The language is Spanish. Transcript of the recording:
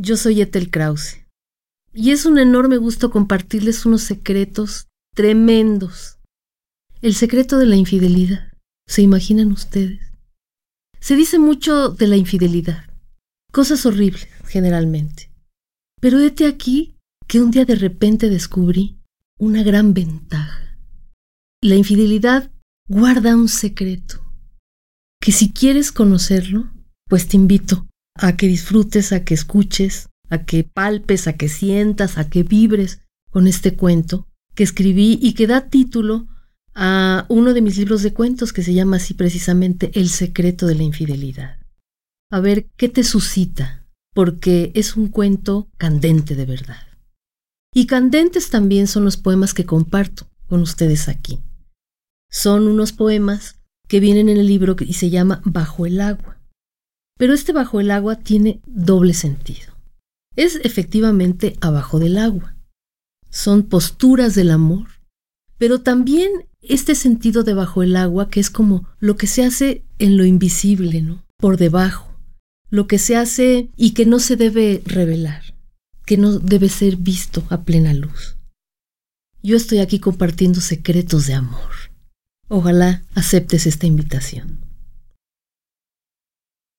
Yo soy Ethel Krause y es un enorme gusto compartirles unos secretos tremendos. El secreto de la infidelidad. ¿Se imaginan ustedes? Se dice mucho de la infidelidad, cosas horribles generalmente. Pero hete aquí que un día de repente descubrí una gran ventaja. La infidelidad guarda un secreto, que si quieres conocerlo, pues te invito a que disfrutes, a que escuches, a que palpes, a que sientas, a que vibres con este cuento que escribí y que da título a uno de mis libros de cuentos que se llama así precisamente El secreto de la infidelidad. A ver qué te suscita, porque es un cuento candente de verdad. Y candentes también son los poemas que comparto con ustedes aquí. Son unos poemas que vienen en el libro y se llama Bajo el agua. Pero este bajo el agua tiene doble sentido. Es efectivamente abajo del agua. Son posturas del amor, pero también este sentido de bajo el agua que es como lo que se hace en lo invisible, ¿no? Por debajo, lo que se hace y que no se debe revelar, que no debe ser visto a plena luz. Yo estoy aquí compartiendo secretos de amor. Ojalá aceptes esta invitación.